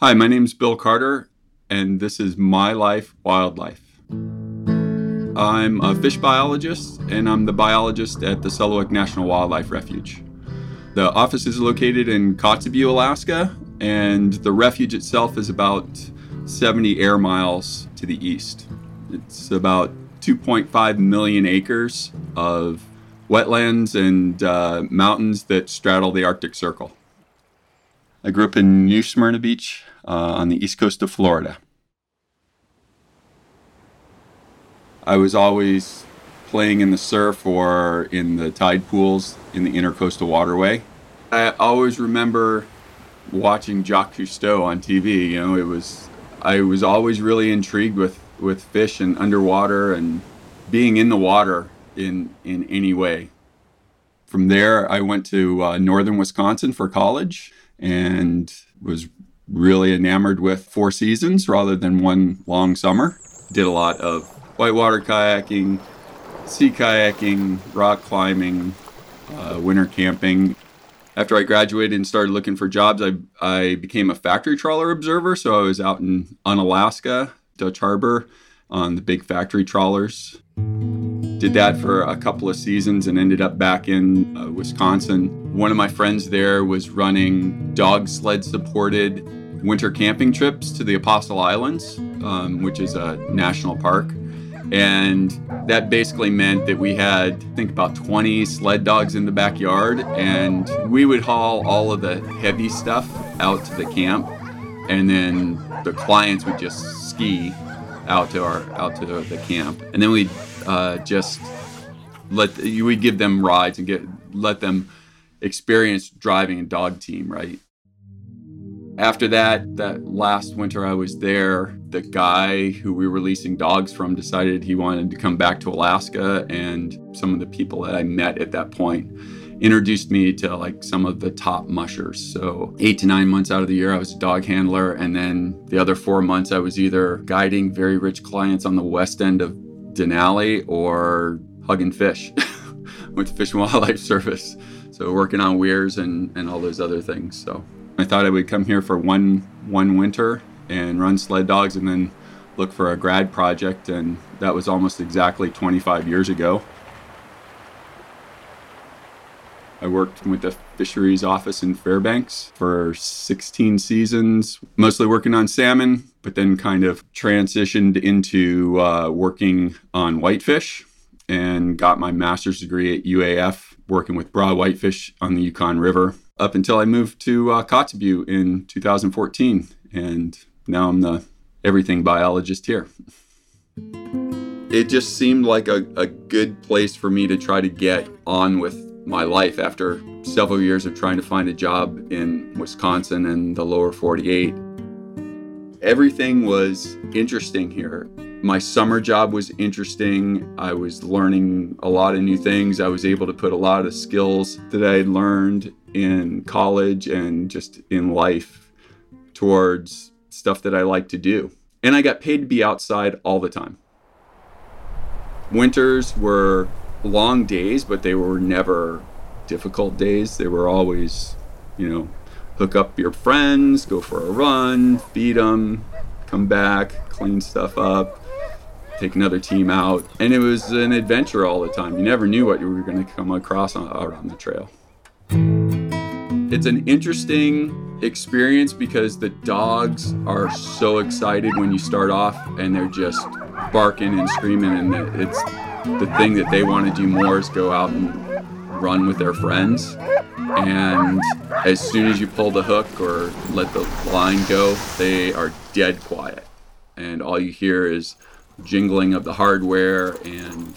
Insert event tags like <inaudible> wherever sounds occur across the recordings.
Hi, my name is Bill Carter, and this is My Life Wildlife. I'm a fish biologist, and I'm the biologist at the Selawik National Wildlife Refuge. The office is located in Kotzebue, Alaska, and the refuge itself is about 70 air miles to the east. It's about 2.5 million acres of wetlands and uh, mountains that straddle the Arctic Circle. I grew up in New Smyrna Beach uh, on the east coast of Florida. I was always playing in the surf or in the tide pools in the intercoastal waterway. I always remember watching Jacques Cousteau on TV. You know, it was I was always really intrigued with with fish and underwater and being in the water in in any way. From there, I went to uh, northern Wisconsin for college and was really enamored with four seasons rather than one long summer. Did a lot of whitewater kayaking, sea kayaking, rock climbing, uh, winter camping. After I graduated and started looking for jobs, I, I became a factory trawler observer. So I was out in Unalaska, Dutch Harbor, on the big factory trawlers. Did that for a couple of seasons and ended up back in uh, Wisconsin. One of my friends there was running dog sled supported winter camping trips to the Apostle Islands, um, which is a national park. And that basically meant that we had, I think, about 20 sled dogs in the backyard. And we would haul all of the heavy stuff out to the camp. And then the clients would just ski out to our out to the, camp, and then we uh, just let you we give them rides and get let them experience driving a dog team, right? After that, that last winter I was there, the guy who we were leasing dogs from decided he wanted to come back to Alaska, and some of the people that I met at that point introduced me to like some of the top mushers. So, eight to nine months out of the year, I was a dog handler. And then the other four months, I was either guiding very rich clients on the west end of Denali or hugging fish <laughs> with Fish and Wildlife Service. So, working on weirs and, and all those other things. So, I thought I would come here for one one winter and run sled dogs and then look for a grad project and that was almost exactly 25 years ago. I worked with the fisheries office in Fairbanks for 16 seasons, mostly working on salmon, but then kind of transitioned into uh, working on whitefish and got my master's degree at UAF working with broad whitefish on the Yukon River up until I moved to uh, Kotzebue in 2014. And now I'm the everything biologist here. It just seemed like a, a good place for me to try to get on with my life after several years of trying to find a job in Wisconsin and the lower 48. Everything was interesting here. My summer job was interesting. I was learning a lot of new things. I was able to put a lot of skills that I had learned in college and just in life towards stuff that I like to do. And I got paid to be outside all the time. Winters were long days, but they were never difficult days. They were always, you know, hook up your friends, go for a run, feed them, come back, clean stuff up, take another team out. And it was an adventure all the time. You never knew what you were going to come across on, out on the trail. It's an interesting experience because the dogs are so excited when you start off and they're just barking and screaming and it's the thing that they want to do more is go out and run with their friends. And as soon as you pull the hook or let the line go, they are dead quiet. And all you hear is jingling of the hardware and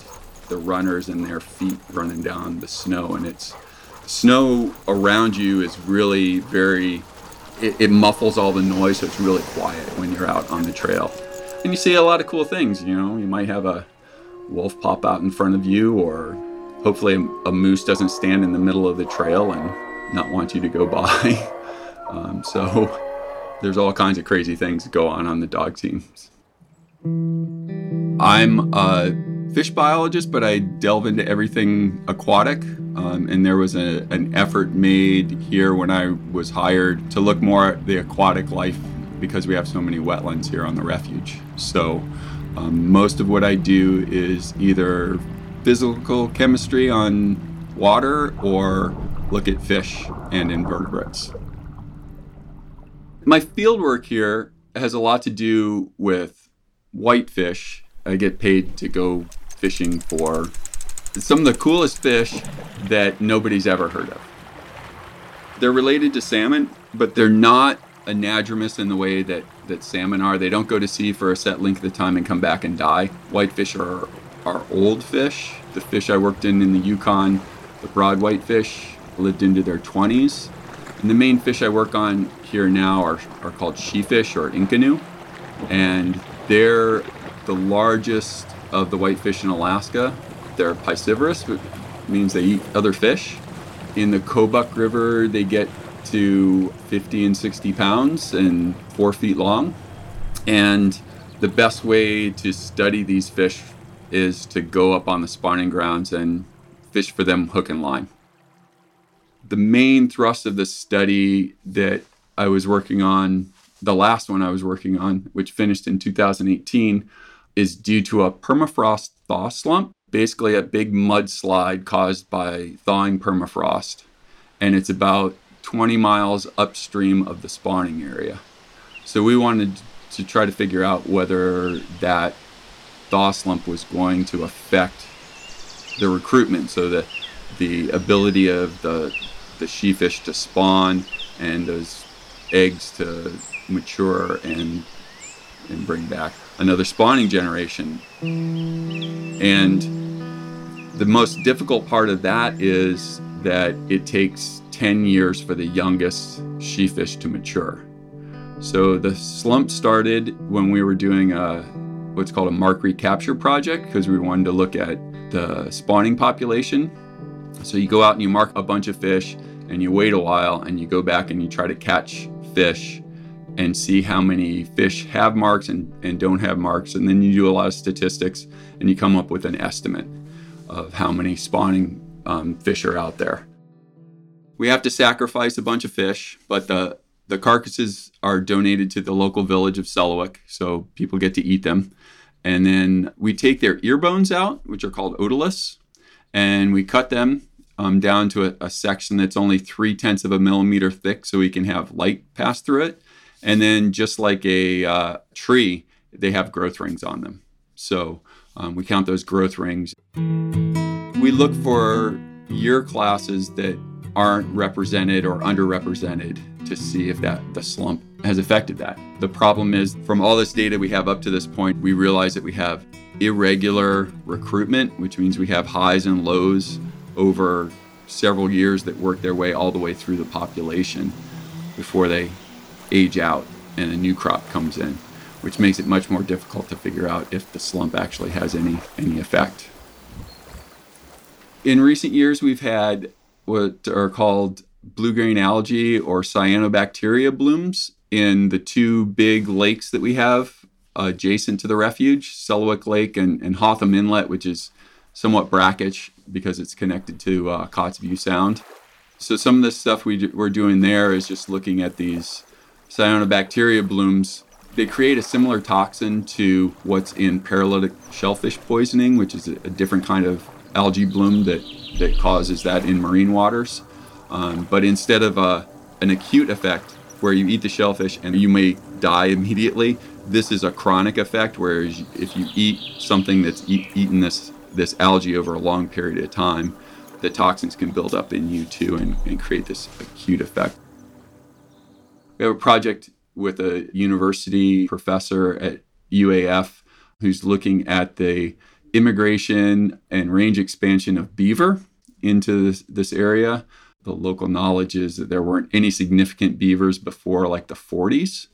the runners and their feet running down the snow. And it's snow around you is really very, it, it muffles all the noise, so it's really quiet when you're out on the trail. And you see a lot of cool things, you know, you might have a wolf pop out in front of you, or hopefully a, moose doesn't stand in the middle of the trail and not want you to go <laughs> by. um, so there's all kinds of crazy things that go on on the dog teams. I'm a fish biologist, but I delve into everything aquatic. Um, and there was a, an effort made here when I was hired to look more at the aquatic life because we have so many wetlands here on the refuge. So um, most of what I do is either physical chemistry on water or look at fish and invertebrates. My fieldwork here has a lot to do with whitefish. I get paid to go fishing for some of the coolest fish that nobody's ever heard of. They're related to salmon, but they're not anadromous in the way that, that salmon are. They don't go to sea for a set length of time and come back and die. Whitefish are, are old fish. The fish I worked in in the Yukon, the broad whitefish, lived into their 20s. And the main fish I work on here now are, are called sheefish or inconnu. And they're the largest of the whitefish in Alaska. They're piscivorous, which means they eat other fish. In the Kobuk River, they get to 50 and 60 pounds and four feet long. And the best way to study these fish is to go up on the spawning grounds and fish for them hook and line. The main thrust of the study that I was working on, the last one I was working on, which finished in 2018, is due to a permafrost thaw slump, basically a big mudslide caused by thawing permafrost. And it's about 20 miles upstream of the spawning area. So we wanted to try to figure out whether that thaw slump was going to affect the recruitment, so that the ability of the the sheefish to spawn and those eggs to mature and and bring back another spawning generation. And the most difficult part of that is that it takes 10 years for the youngest sheefish to mature. So the slump started when we were doing a what's called a mark recapture project because we wanted to look at the spawning population. So you go out and you mark a bunch of fish and you wait a while and you go back and you try to catch fish and see how many fish have marks and, and don't have marks. And then you do a lot of statistics and you come up with an estimate of how many spawning um, fish are out there we have to sacrifice a bunch of fish, but the the carcasses are donated to the local village of Selawik, so people get to eat them. And then we take their ear bones out, which are called otoliths, and we cut them um, down to a, a, section that's only three tenths of a millimeter thick, so we can have light pass through it. And then, just like a uh, tree, they have growth rings on them. So um, we count those growth rings. We look for year classes that aren't represented or underrepresented to see if that the slump has affected that. The problem is from all this data we have up to this point, we realize that we have irregular recruitment, which means we have highs and lows over several years that work their way all the way through the population before they age out and a new crop comes in, which makes it much more difficult to figure out if the slump actually has any any effect. In recent years, we've had what are called blue green algae or cyanobacteria blooms in the two big lakes that we have adjacent to the refuge, Selawik Lake and, and Hotham Inlet, which is somewhat brackish because it's connected to uh, Kotzebue Sound. So some of the stuff we do, we're doing there is just looking at these cyanobacteria blooms. They create a similar toxin to what's in paralytic shellfish poisoning, which is a different kind of algae bloom that that causes that in marine waters. Um, but instead of a, an acute effect where you eat the shellfish and you may die immediately, this is a chronic effect where if you eat something that's eat, eaten this, this algae over a long period of time, the toxins can build up in you too and, and create this acute effect. We have a project with a university professor at UAF who's looking at the immigration and range expansion of beaver into this, this area. The local knowledge is that there weren't any significant beavers before like the 40s.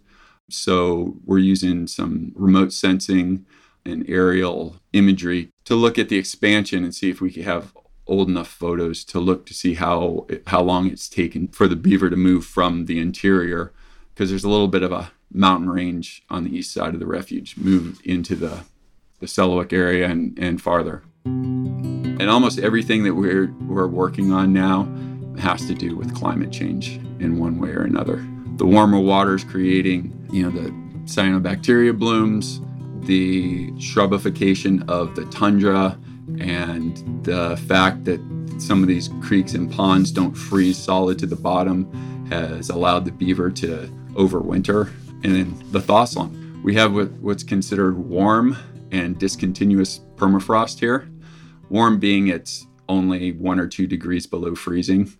So we're using some remote sensing and aerial imagery to look at the expansion and see if we can have old enough photos to look to see how how long it's taken for the beaver to move from the interior because there's a little bit of a mountain range on the east side of the refuge move into the the Selawik area and, and farther. And almost everything that we're, we're working on now has to do with climate change in one way or another. The warmer water is creating you know, the cyanobacteria blooms, the shrubification of the tundra, and the fact that some of these creeks and ponds don't freeze solid to the bottom has allowed the beaver to overwinter. And then the thaw slump. We have what's considered warm and discontinuous permafrost here. Warm being it's only one or two degrees below freezing.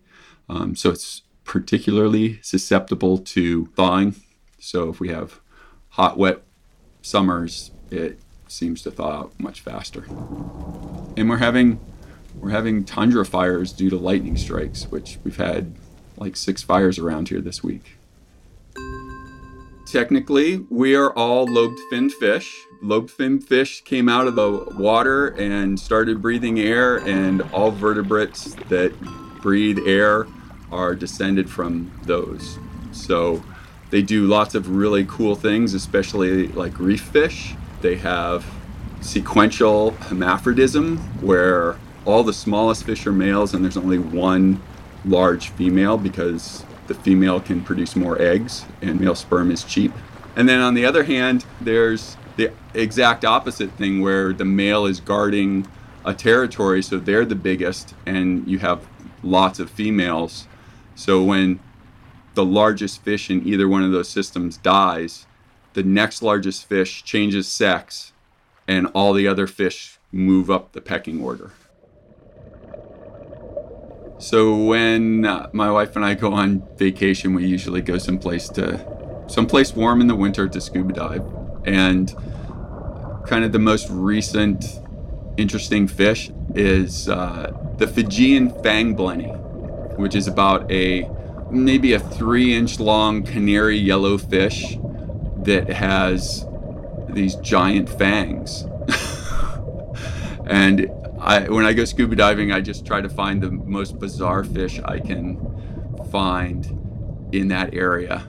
Um, so it's particularly susceptible to thawing. So if we have hot, wet summers, it seems to thaw out much faster. And we're having we're having tundra fires due to lightning strikes, which we've had like six fires around here this week. Technically, we are all lobed finned fish. Lobed finned fish came out of the water and started breathing air, and all vertebrates that breathe air are descended from those. So they do lots of really cool things, especially like reef fish. They have sequential hermaphrodism, where all the smallest fish are males and there's only one large female because the female can produce more eggs and male sperm is cheap. And then on the other hand, there's the exact opposite thing where the male is guarding a territory, so they're the biggest, and you have lots of females. So when the largest fish in either one of those systems dies, the next largest fish changes sex, and all the other fish move up the pecking order. So when uh, my wife and I go on vacation, we usually go someplace to someplace warm in the winter to scuba dive. And kind of the most recent interesting fish is uh, the Fijian fang blenny, which is about a maybe a three inch long canary yellow fish that has these giant fangs. <laughs> and I, when I go scuba diving, I just try to find the most bizarre fish I can find in that area.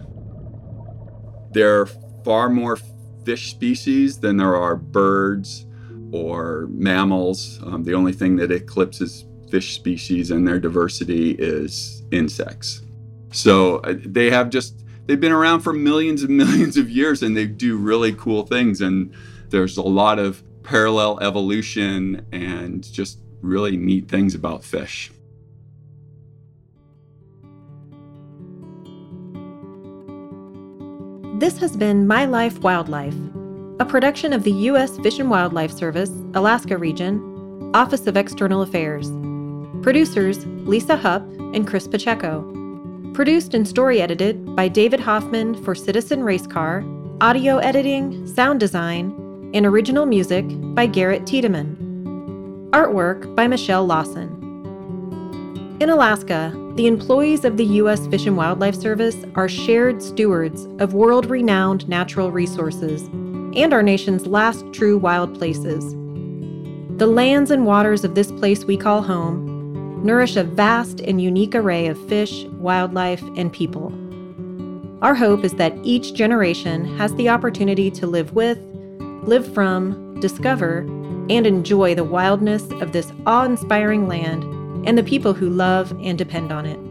There are far more fish species than there are birds or mammals. Um, the only thing that eclipses fish species and their diversity is insects. So uh, they have just, they've been around for millions and <laughs> millions of years and they do really cool things. And there's a lot of parallel evolution and just really neat things about fish. This has been My Life Wildlife, a production of the U.S. Fish and Wildlife Service, Alaska Region, Office of External Affairs. Producers Lisa Hupp and Chris Pacheco. Produced and story edited by David Hoffman for Citizen Racecar, audio editing, sound design, and original music by Garrett Tiedemann. Artwork by Michelle Lawson. In Alaska, the employees of the U.S. Fish and Wildlife Service are shared stewards of world renowned natural resources and our nation's last true wild places. The lands and waters of this place we call home nourish a vast and unique array of fish, wildlife, and people. Our hope is that each generation has the opportunity to live with live from, discover, and enjoy the wildness of this awe inspiring land and the people who love and depend on it.